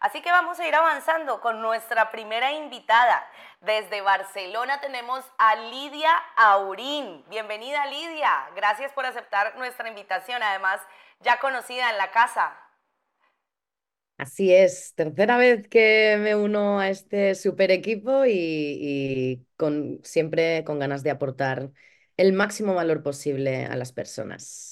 Así que vamos a ir avanzando con nuestra primera invitada. Desde Barcelona tenemos a Lidia Aurín. Bienvenida Lidia, gracias por aceptar nuestra invitación, además ya conocida en la casa. Así es, tercera vez que me uno a este super equipo y, con, siempre con ganas de aportar el máximo valor posible a las personas.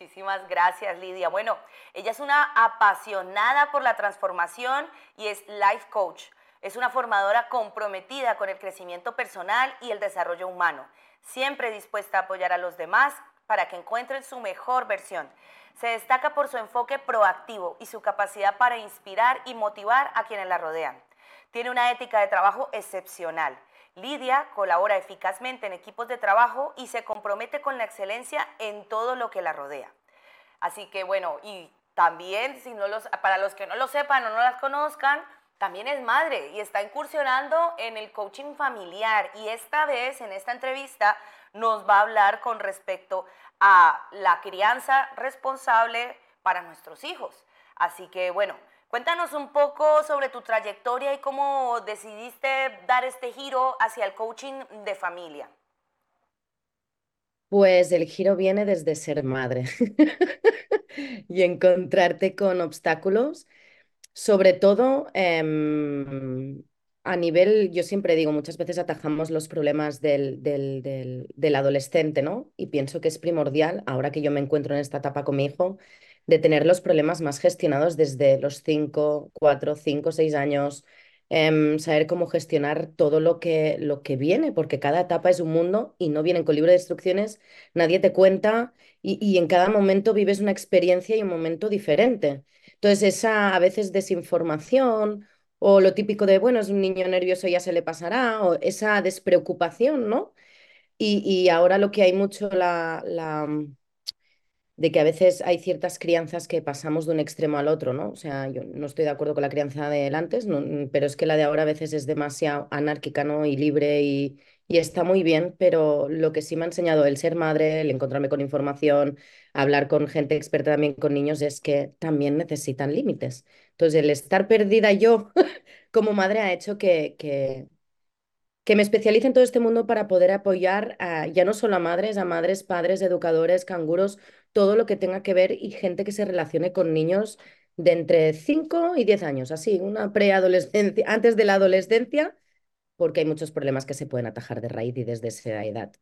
Muchísimas gracias, Lidia. Bueno, ella es una apasionada por la transformación y es life coach. Es una formadora comprometida con el crecimiento personal y el desarrollo humano, siempre dispuesta a apoyar a los demás para que encuentren su mejor versión. Se destaca por su enfoque proactivo y su capacidad para inspirar y motivar a quienes la rodean. Tiene una ética de trabajo excepcional. Lidia colabora eficazmente en equipos de trabajo y se compromete con la excelencia en todo lo que la rodea. Así que bueno, y también, si no los, para los que no lo sepan o no las conozcan, también es madre y está incursionando en el coaching familiar. Y esta vez, en esta entrevista, nos va a hablar con respecto a la crianza responsable para nuestros hijos. Así que bueno, cuéntanos un poco sobre tu trayectoria y cómo decidiste dar este giro hacia el coaching de familia. Pues el giro viene desde ser madre y encontrarte con obstáculos, sobre todo em, a nivel, yo siempre digo, muchas veces atajamos los problemas del, del, del, adolescente, ¿no? Y pienso que es primordial, ahora que yo me encuentro en esta etapa con mi hijo, de tener los problemas más gestionados desde los 5, 4, 5, 6 años, em, saber cómo gestionar todo lo que, lo que viene, porque cada etapa es un mundo y no vienen con libro de instrucciones, nadie te cuenta y, y en cada momento vives una experiencia y un momento diferente. Entonces, esa a veces desinformación o lo típico de, bueno, es un niño nervioso, ya se le pasará, o esa despreocupación, ¿no? Y, y ahora lo que hay mucho, la, la, de que a veces hay ciertas crianzas que pasamos de un extremo al otro, ¿no? O sea, yo no estoy de acuerdo con la crianza de antes, pero es que la de ahora a veces es demasiado anárquica, ¿no? Y libre y, y está muy bien, pero lo que sí me ha enseñado el ser madre, el encontrarme con información, hablar con gente experta también con niños, es que también necesitan límites. Entonces, el estar perdida yo como madre ha hecho que, que, que me especialice en todo este mundo para poder apoyar a, ya no solo a madres, a madres, padres, educadores, canguros, todo lo que tenga que ver y gente que se relacione con niños de entre 5 y 10 años, así, una preadolescencia, antes de la adolescencia, porque hay muchos problemas que se pueden atajar de raíz y desde esa edad.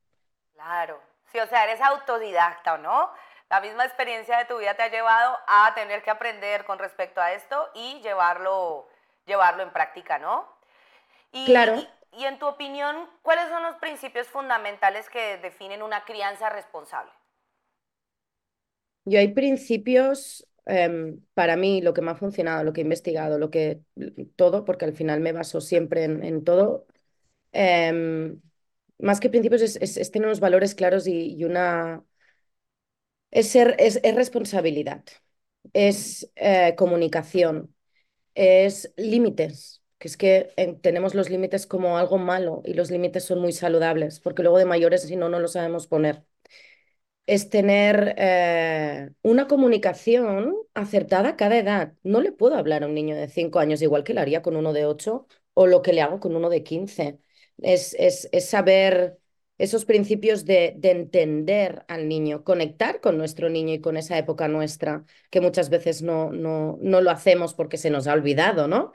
Claro, sí, o sea, eres autodidacta, ¿o no? La misma experiencia de tu vida te ha llevado a tener que aprender con respecto a esto y llevarlo, llevarlo en práctica, ¿no? Y, claro. y en tu opinión, ¿cuáles son los principios fundamentales que definen una crianza responsable? Yo hay principios, em, para mí, lo que me ha funcionado, lo que he investigado, lo que todo, porque al final me baso siempre en, todo. Em, más que principios es, tener unos valores claros y, una... Es, ser, es, responsabilidad, es eh, comunicación, es límites, que es que tenemos los límites como algo malo y los límites son muy saludables, porque luego de mayores si no, no lo sabemos poner es tener eh, una comunicación acertada a cada edad. No le puedo hablar a un niño de 5 años igual que le haría con uno de 8 o lo que le hago con uno de 15. Es, es, es saber esos principios de, de, entender al niño, conectar con nuestro niño y con esa época nuestra, que muchas veces no, no, no lo hacemos porque se nos ha olvidado, ¿no?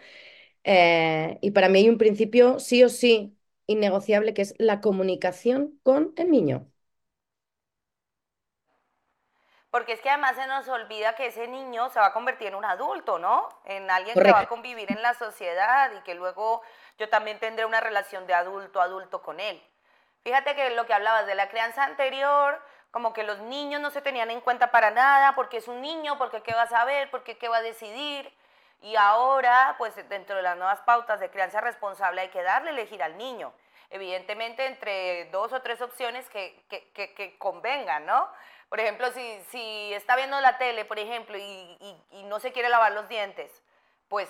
Eh, y para mí hay un principio sí o sí innegociable que es la comunicación con el niño. Porque es que además se nos olvida que ese niño se va a convertir en un adulto, ¿no? En alguien que va a convivir en la sociedad y que luego yo también tendré una relación de adulto a adulto con él. Fíjate que lo que hablabas de la crianza anterior, como que los niños no se tenían en cuenta para nada, porque es un niño, porque qué va a saber, porque qué va a decidir. Y ahora, pues dentro de las nuevas pautas de crianza responsable hay que darle elegir al niño. Evidentemente entre dos o tres opciones que, que, que, que convengan, ¿no? Por ejemplo, si, está viendo la tele, por ejemplo, y, no se quiere lavar los dientes, pues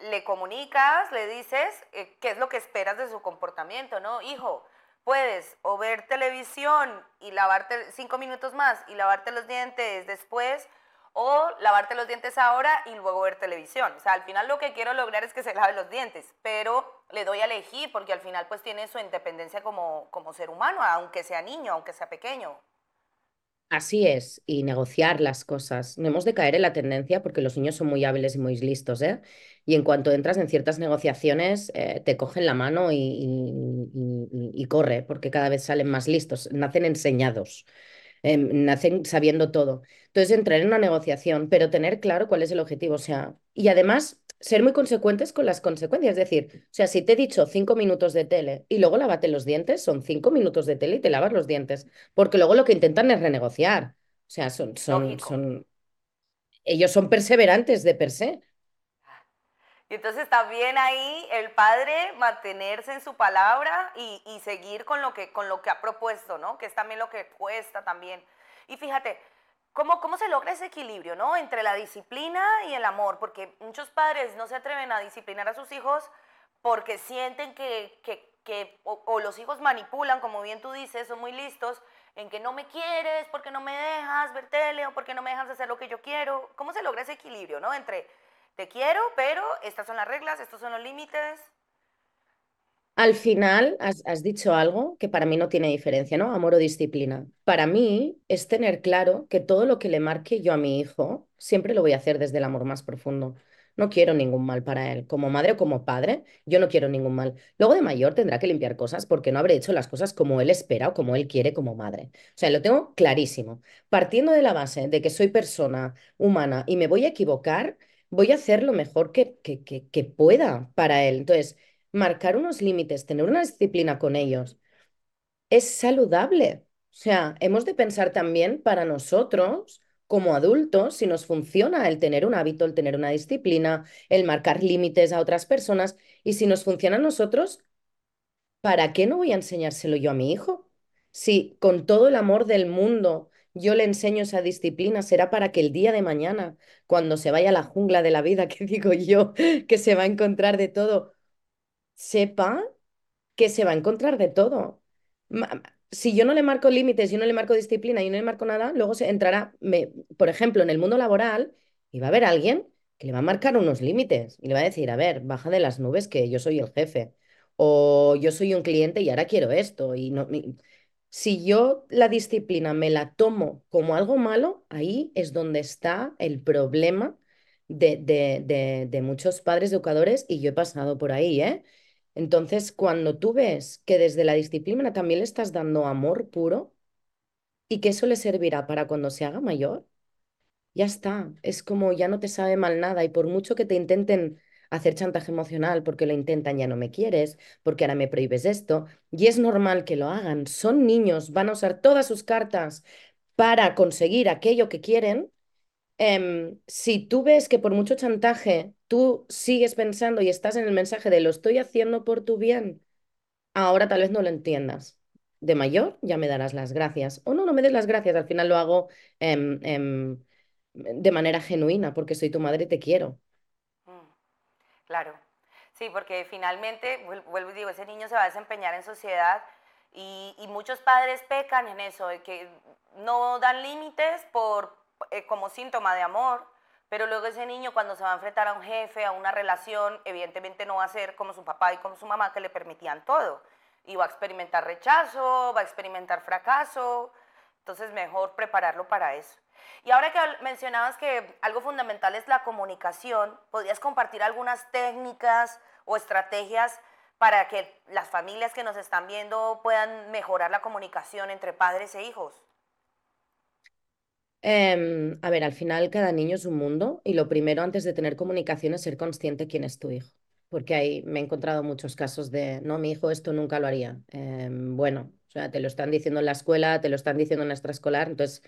le comunicas, le dices eh, qué es lo que esperas de su comportamiento, ¿no? Hijo, puedes o ver televisión y lavarte cinco minutos más y lavarte los dientes después, o lavarte los dientes ahora y luego ver televisión. O sea, al final lo que quiero lograr es que se lave los dientes, pero le doy a elegir porque al final pues tiene su independencia como ser humano, aunque sea niño, aunque sea pequeño. Así es, y negociar las cosas. No hemos de caer en la tendencia porque los niños son muy hábiles y muy listos, ¿eh? Y en cuanto entras en ciertas negociaciones, eh, te cogen la mano y, corre, porque cada vez salen más listos, nacen enseñados eh, nacen sabiendo todo. Entonces, entrar en una negociación, pero tener claro cuál es el objetivo, o sea, y además ser muy consecuentes con las consecuencias. Es decir, o sea, si te he dicho cinco minutos de tele y luego lávate los dientes, son cinco minutos de tele y te lavas los dientes, porque luego lo que intentan es renegociar. O sea, son, son, son, ellos son perseverantes de per se. Y entonces también ahí el padre mantenerse en su palabra y, y seguir con lo, que, con lo que ha propuesto, ¿no? Que es también lo que cuesta también. Y fíjate, ¿cómo, cómo se logra ese equilibrio, ¿no? Entre la disciplina y el amor, porque muchos padres no se atreven a disciplinar a sus hijos porque sienten que, que, que o, los hijos manipulan, como bien tú dices, son muy listos, en que no me quieres, porque no me dejas ver tele o porque no me dejas hacer lo que yo quiero. ¿Cómo se logra ese equilibrio, ¿no? Entre te quiero, pero estas son las reglas, estos son los límites. Al final has, dicho algo que para mí no tiene diferencia, ¿no? Amor o disciplina. Para mí es tener claro que todo lo que le marque yo a mi hijo, siempre lo voy a hacer desde el amor más profundo. No quiero ningún mal para él. Como madre o como padre, yo no quiero ningún mal. Luego de mayor tendrá que limpiar cosas porque no habré hecho las cosas como él espera o como él quiere como madre. O sea, lo tengo clarísimo. Partiendo de la base de que soy persona humana y me voy a equivocar, voy a hacer lo mejor que, que, que pueda para él. Entonces marcar unos límites, tener una disciplina con ellos, es saludable. O sea, hemos de pensar también para nosotros, como adultos, si nos funciona el tener un hábito, el tener una disciplina, el marcar límites a otras personas, y si nos funciona a nosotros, ¿para qué no voy a enseñárselo yo a mi hijo? Si con todo el amor del mundo yo le enseño esa disciplina, será para que el día de mañana, cuando se vaya a la jungla de la vida, que digo yo, que se va a encontrar de todo, sepa que se va a encontrar de todo. Si yo no le marco límites, yo no le marco disciplina, yo no le marco nada, luego se entrará, por ejemplo, en el mundo laboral, y va a haber alguien que le va a marcar unos límites y le va a decir, a ver, baja de las nubes que yo soy el jefe, o yo soy un cliente y ahora quiero esto. Y no, si yo la disciplina me la tomo como algo malo, ahí es donde está el problema de, de, de, de muchos padres educadores y yo he pasado por ahí, ¿eh? Entonces, cuando tú ves que desde la disciplina también le estás dando amor puro y que eso le servirá para cuando se haga mayor, ya está. Es como ya no te sabe mal nada y por mucho que te intenten hacer chantaje emocional porque lo intentan, ya no me quieres, porque ahora me prohíbes esto, y es normal que lo hagan. Son niños, van a usar todas sus cartas para conseguir aquello que quieren. Em, si tú ves que por mucho chantaje tú sigues pensando y estás en el mensaje de lo estoy haciendo por tu bien, Ahora tal vez no lo entiendas. De mayor ya me darás las gracias. O no, no me des las gracias. Al final lo hago em, de manera genuina porque soy tu madre y te quiero. Mm, claro. Sí, porque finalmente, vuel- vuelvo y digo, ese niño se va a desempeñar en sociedad y, muchos padres pecan en eso, que no dan límites por, eh, como síntoma de amor, pero luego ese niño cuando se va a enfrentar a un jefe, a una relación, evidentemente no va a ser como su papá y como su mamá que le permitían todo. Y va a experimentar rechazo, va a experimentar fracaso, entonces mejor prepararlo para eso. Y ahora que mencionabas que algo fundamental es la comunicación, ¿podrías compartir algunas técnicas o estrategias para que las familias que nos están viendo puedan mejorar la comunicación entre padres e hijos? Em, a ver, al final cada niño es un mundo y lo primero antes de tener comunicación es ser consciente quién es tu hijo. Porque ahí me he encontrado muchos casos de, no, mi hijo esto nunca lo haría. Em, bueno, o sea, te lo están diciendo en la escuela, te lo están diciendo en la extraescolar, entonces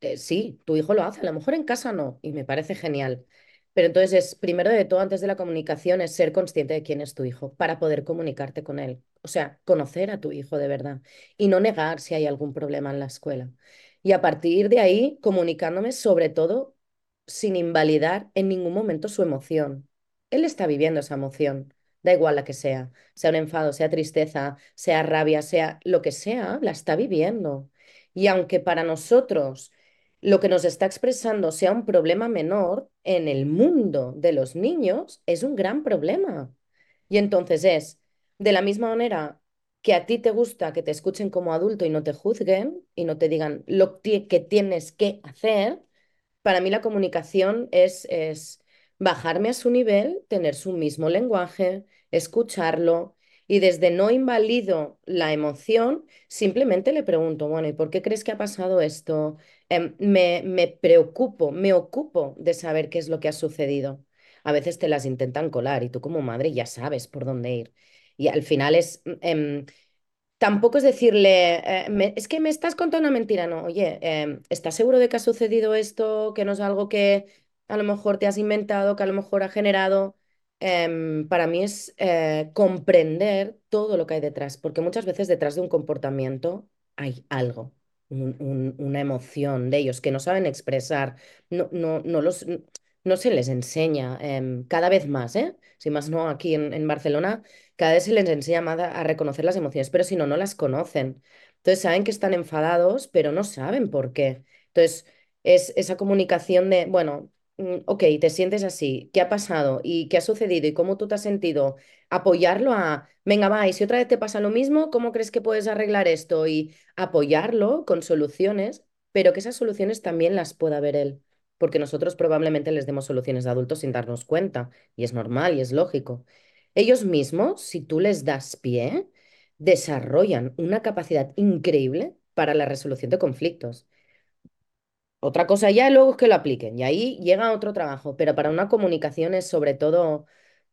eh, sí, tu hijo lo hace, a lo mejor en casa no, y me parece genial. Pero entonces es, primero de todo, antes de la comunicación, es ser consciente de quién es tu hijo para poder comunicarte con él. O sea, conocer a tu hijo de verdad y no negar si hay algún problema en la escuela. Y a partir de ahí, comunicándome sobre todo sin invalidar en ningún momento su emoción. Él está viviendo esa emoción, da igual la que sea, sea un enfado, sea tristeza, sea rabia, sea lo que sea, la está viviendo. Y aunque para nosotros lo que nos está expresando sea un problema menor, en el mundo de los niños es un gran problema. Y entonces es, de la misma manera que a ti te gusta que te escuchen como adulto y no te juzguen y no te digan lo que tienes que hacer, para mí la comunicación es, es bajarme a su nivel, tener su mismo lenguaje, escucharlo y desde no invalido la emoción, simplemente le pregunto, bueno, ¿y por qué crees que ha pasado esto? Em, me, me preocupo, me ocupo de saber qué es lo que ha sucedido. A veces te las intentan colar y tú como madre ya sabes por dónde ir. Y al final es, em, tampoco es decirle, eh, es que me estás contando una mentira, no, oye, em, ¿estás seguro de que ha sucedido esto, que no es algo que a lo mejor te has inventado, que a lo mejor ha generado? Em, para mí es eh, comprender todo lo que hay detrás, porque muchas veces detrás de un comportamiento hay algo, una emoción de ellos que no saben expresar, no, no, no los no se les enseña em, cada vez más, ¿eh? Si más no, aquí en, Barcelona, cada vez se les enseña más a, reconocer las emociones, pero si no, no las conocen. Entonces saben que están enfadados, pero no saben por qué. Entonces, es esa comunicación de, bueno, mm, ok, te sientes así, ¿qué ha pasado? ¿Y qué ha sucedido? ¿Y cómo tú te has sentido? Apoyarlo a, venga, va, y si otra vez te pasa lo mismo, ¿cómo crees que puedes arreglar esto? Y apoyarlo con soluciones, pero que esas soluciones también las pueda ver él porque nosotros probablemente les demos soluciones de adultos sin darnos cuenta, y es normal y es lógico. Ellos mismos, si tú les das pie, desarrollan una capacidad increíble para la resolución de conflictos. Otra cosa ya luego es que lo apliquen y ahí llega otro trabajo, pero para una comunicación es sobre todo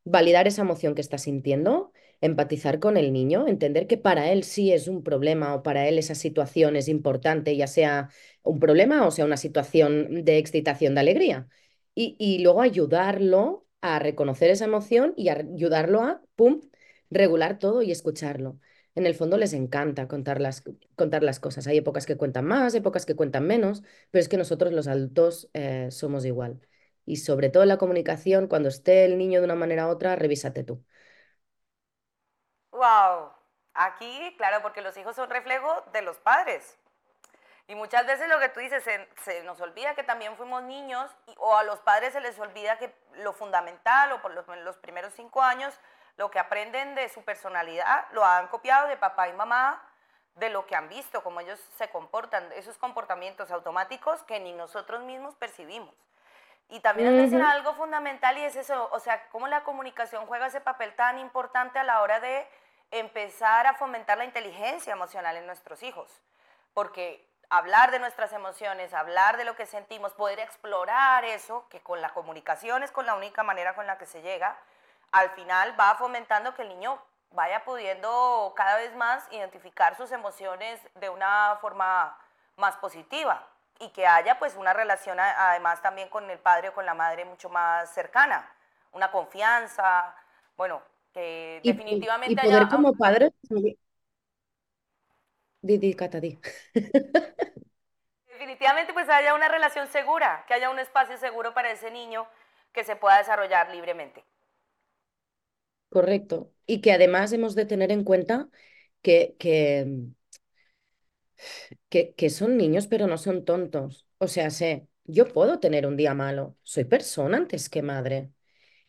validar esa emoción que está sintiendo, empatizar con el niño, entender que para él sí es un problema o para él esa situación es importante, ya sea un problema o sea una situación de excitación, de alegría. Y, y luego ayudarlo a reconocer esa emoción y ayudarlo a, pum, regular todo y escucharlo. En el fondo les encanta contar las, contar las cosas. Hay épocas que cuentan más, épocas que cuentan menos, pero es que nosotros los adultos eh, somos igual. Y sobre todo en la comunicación, cuando esté el niño de una manera u otra, revísate tú. Wow, aquí, claro, porque los hijos son reflejo de los padres. Y muchas veces lo que tú dices, se, nos olvida que también fuimos niños o a los padres se les olvida que lo fundamental o por los, los primeros cinco años, lo que aprenden de su personalidad lo han copiado de papá y mamá, de lo que han visto, cómo ellos se comportan, esos comportamientos automáticos que ni nosotros mismos percibimos. Y también nos menciona algo fundamental y es eso, o sea, cómo la comunicación juega ese papel tan importante a la hora de empezar a fomentar la inteligencia emocional en nuestros hijos. Porque hablar de nuestras emociones, hablar de lo que sentimos, poder explorar eso, que con la comunicación es con la única manera con la que se llega, al final va fomentando que el niño vaya pudiendo cada vez más identificar sus emociones de una forma más positiva y que haya pues una relación además también con el padre o con la madre mucho más cercana, una confianza, bueno, que definitivamente... Y, poder como padre... Didi, Definitivamente pues haya una relación segura, que haya un espacio seguro para ese niño que se pueda desarrollar libremente. Correcto. Y que además hemos de tener en cuenta que, que, que, que son niños pero no son tontos. O sea, sé, yo puedo tener un día malo, soy persona antes que madre.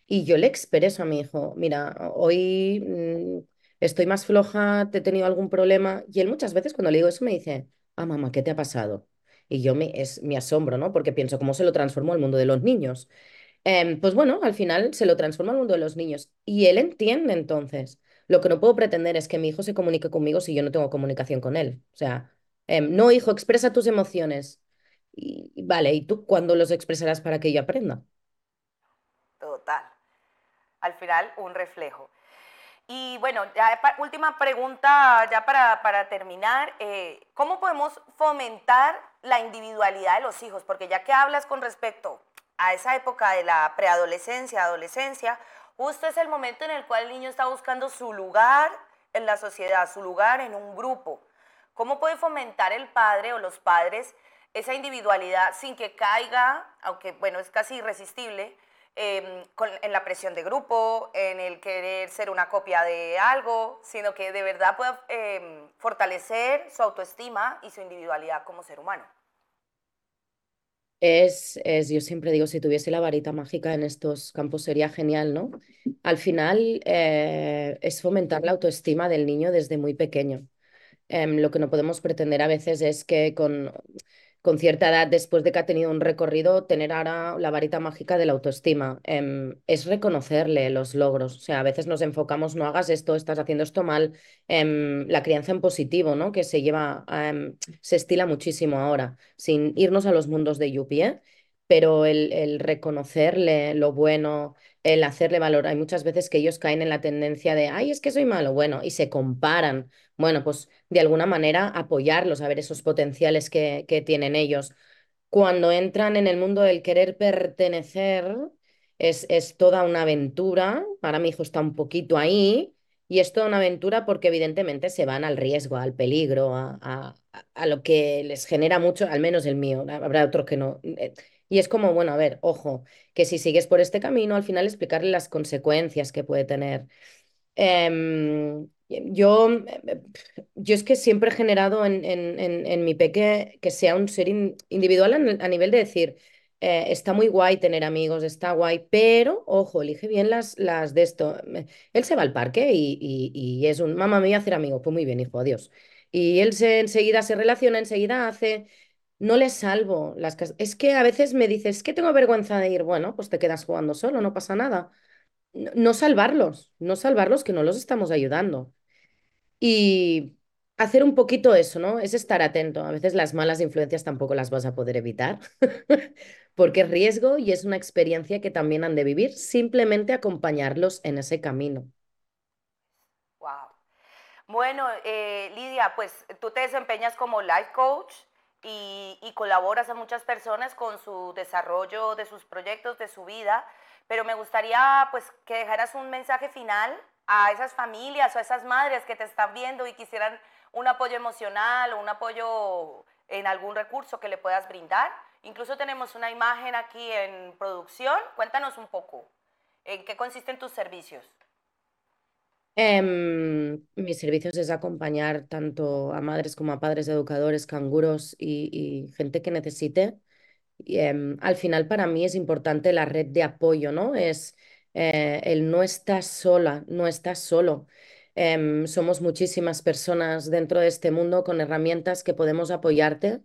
Y yo le expreso a mi hijo, mira, hoy mm, estoy más floja, te he tenido algún problema. Y él muchas veces cuando le digo eso me dice, ah, mamá, ¿qué te ha pasado? Y yo me, es mi asombro, ¿no? Porque pienso, ¿cómo se lo transformó al mundo de los niños? Em, pues bueno, al final se lo transforma al mundo de los niños. Y él entiende entonces. Lo que no puedo pretender es que mi hijo se comunique conmigo si yo no tengo comunicación con él. O sea, em, no, hijo, expresa tus emociones. Y, vale, ¿y tú cuándo los expresarás para que yo aprenda? Al final un reflejo. Y bueno, ya última pregunta ya para, terminar, eh, ¿cómo podemos fomentar la individualidad de los hijos? Porque ya que hablas con respecto a esa época de la preadolescencia, adolescencia, justo es el momento en el cual el niño está buscando su lugar en la sociedad, su lugar en un grupo. ¿Cómo puede fomentar el padre o los padres esa individualidad sin que caiga, aunque bueno, es casi irresistible, Em, en la presión de grupo, en el querer ser una copia de algo, sino que de verdad pueda em, fortalecer su autoestima y su individualidad como ser humano. Es, es, yo siempre digo, si tuviese la varita mágica en estos campos sería genial, ¿no? Al final eh, es fomentar la autoestima del niño desde muy pequeño. Em, lo que no podemos pretender a veces es que con, con cierta edad, después de que ha tenido un recorrido, tener ahora la varita mágica de la autoestima. Em, es reconocerle los logros. O sea, a veces nos enfocamos, no hagas esto, estás haciendo esto mal. Em, la crianza en positivo, ¿no? Que se lleva, em, se estila muchísimo ahora, sin irnos a los mundos de Yuppie, ¿eh? Pero el, el reconocerle lo bueno, el hacerle valor. Hay muchas veces que ellos caen en la tendencia de, ay, es que soy malo, bueno, y se comparan. Bueno, pues de alguna manera apoyarlos a ver esos potenciales que, que tienen ellos. Cuando entran en el mundo del querer pertenecer, es, es toda una aventura. Ahora mi hijo está un poquito ahí. Y es toda una aventura porque evidentemente se van al riesgo, al peligro, a, a, a lo que les genera mucho, al menos el mío, habrá otros que no. Y es como, bueno, a ver, ojo, que si sigues por este camino, al final explicarle las consecuencias que puede tener. Em, yo, yo es que siempre he generado en, en, en, mi peque que sea un ser in- individual a, nivel de decir, eh, está muy guay tener amigos, está guay, pero ojo, elige bien las, las de esto. Él se va al parque y, y, y es un, mamá, me voy a hacer amigos, pues muy bien, hijo, adiós. Y él se, enseguida se relaciona, enseguida hace, no le salvo las casas. Es que a veces me dices, es que tengo vergüenza de ir, bueno, pues te quedas jugando solo, no pasa nada. No, no salvarlos, no salvarlos, que no los estamos ayudando. Y hacer un poquito eso, ¿no? Es estar atento. A veces las malas influencias tampoco las vas a poder evitar, porque es riesgo y es una experiencia que también han de vivir, simplemente acompañarlos en ese camino. Wow. Bueno, eh, Lidia, pues tú te desempeñas como life coach y, colaboras a muchas personas con su desarrollo de sus proyectos, de su vida, pero me gustaría pues que dejaras un mensaje final a esas familias o a esas madres que te están viendo y quisieran un apoyo emocional o un apoyo en algún recurso que le puedas brindar. Incluso tenemos una imagen aquí en producción. Cuéntanos un poco, ¿en qué consisten tus servicios? Em, mis servicios es acompañar tanto a madres como a padres, educadores, canguros y, gente que necesite. Y, em, al final para mí es importante la red de apoyo, ¿no? Es eh, el no estás sola, no estás solo. Em, somos muchísimas personas dentro de este mundo con herramientas que podemos apoyarte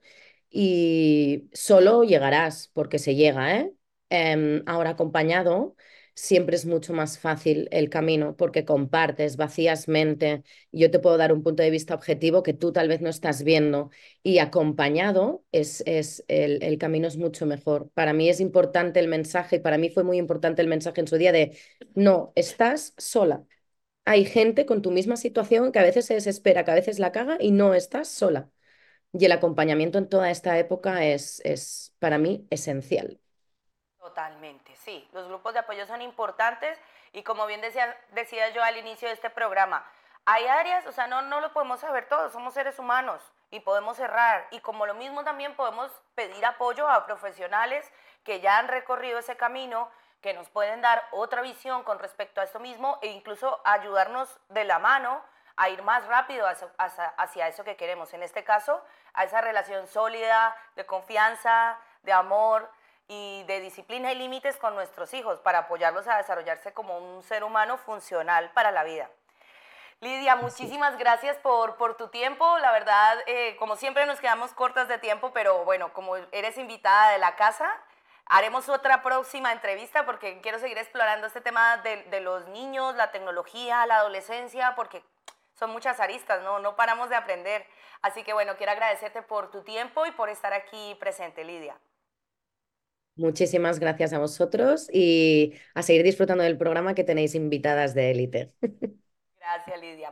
y solo llegarás, porque se llega, ¿eh? Ahora acompañado siempre es mucho más fácil el camino porque compartes, vacías mente. Yo te puedo dar un punto de vista objetivo que tú tal vez no estás viendo y acompañado es, es el, el camino es mucho mejor. Para mí es importante el mensaje, para mí fue muy importante el mensaje en su día de no, estás sola. Hay gente con tu misma situación que a veces se desespera, que a veces la caga y no estás sola. Y el acompañamiento en toda esta época es, es para mí esencial. Totalmente, sí. Los grupos de apoyo son importantes y como bien decía, decía yo al inicio de este programa, hay áreas, o sea, no, no lo podemos saber todos, somos seres humanos y podemos errar. Y como lo mismo también podemos pedir apoyo a profesionales que ya han recorrido ese camino, que nos pueden dar otra visión con respecto a esto mismo e incluso ayudarnos de la mano a ir más rápido hacia, hacia, hacia eso que queremos. En este caso, a esa relación sólida, de confianza, de amor, y de disciplina y límites con nuestros hijos para apoyarlos a desarrollarse como un ser humano funcional para la vida. Lidia, muchísimas gracias por, por tu tiempo. La verdad, eh, como siempre nos quedamos cortas de tiempo, pero bueno, como eres invitada de la casa, haremos otra próxima entrevista porque quiero seguir explorando este tema de, de los niños, la tecnología, la adolescencia, porque son muchas aristas, ¿no? No paramos de aprender. Así que bueno, quiero agradecerte por tu tiempo y por estar aquí presente, Lidia. Muchísimas gracias a vosotros y a seguir disfrutando del programa que tenéis invitadas de élite. Gracias, Lidia.